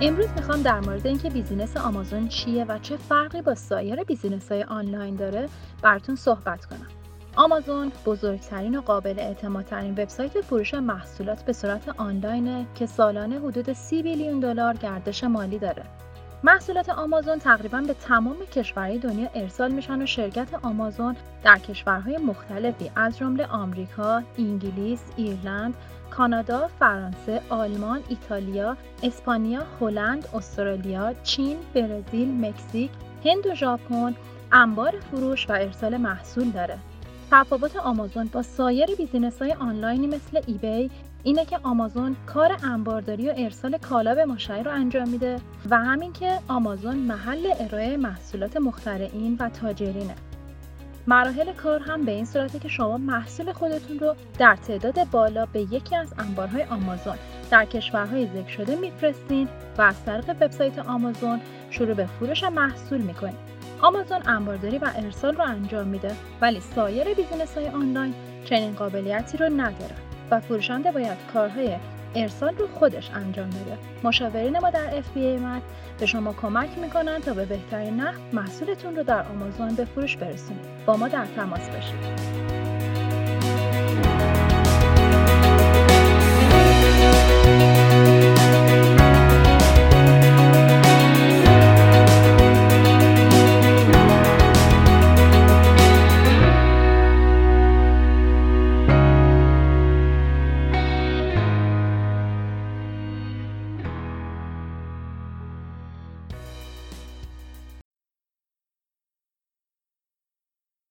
امروز می‌خوام در مورد اینکه business آمازون چیه و چه فرقی با سایر business های آنلاین داره براتون صحبت کنم. آمازون بزرگترین و قابل اعتمادترین وبسایت فروش محصولات به صورت آنلاینه که سالانه حدود 30 billion دلار گردش مالی داره. محصولات آمازون تقریبا به تمام کشورهای دنیا ارسال میشن و شرکت آمازون در کشورهای مختلفی از جمله آمریکا، انگلیس، ایرلند، کانادا، فرانسه، آلمان، ایتالیا، اسپانیا، هلند، استرالیا، چین، برزیل، مکزیک، هند و ژاپن انبار فروش و ارسال محصول داره. تفاوت آمازون با سایر business های آنلاینی مثل eBay اینه که آمازون کار انبارداری و ارسال کالا به مشتری رو انجام میده و همین که آمازون محل ارائه محصولات مخترعین و تاجرینه. مراحل کار هم به این صورته که شما محصول خودتون رو در تعداد بالا به یکی از انبارهای آمازون در کشورهای ذکر شده میفرستین و از طریق وبسایت آمازون شروع به فروش محصول می‌کنید. آمازون انبارداری و ارسال رو انجام میده ولی سایر بیزینس های آنلاین چنین قابلیتی رو نداره و فروشنده باید کارهای ارسال رو خودش انجام بده. مشاورین ما در FBA مد به شما کمک می‌کنن تا به بهترین نحو محصولتون رو در آمازون به فروش برسونید. با ما در تماس باشید.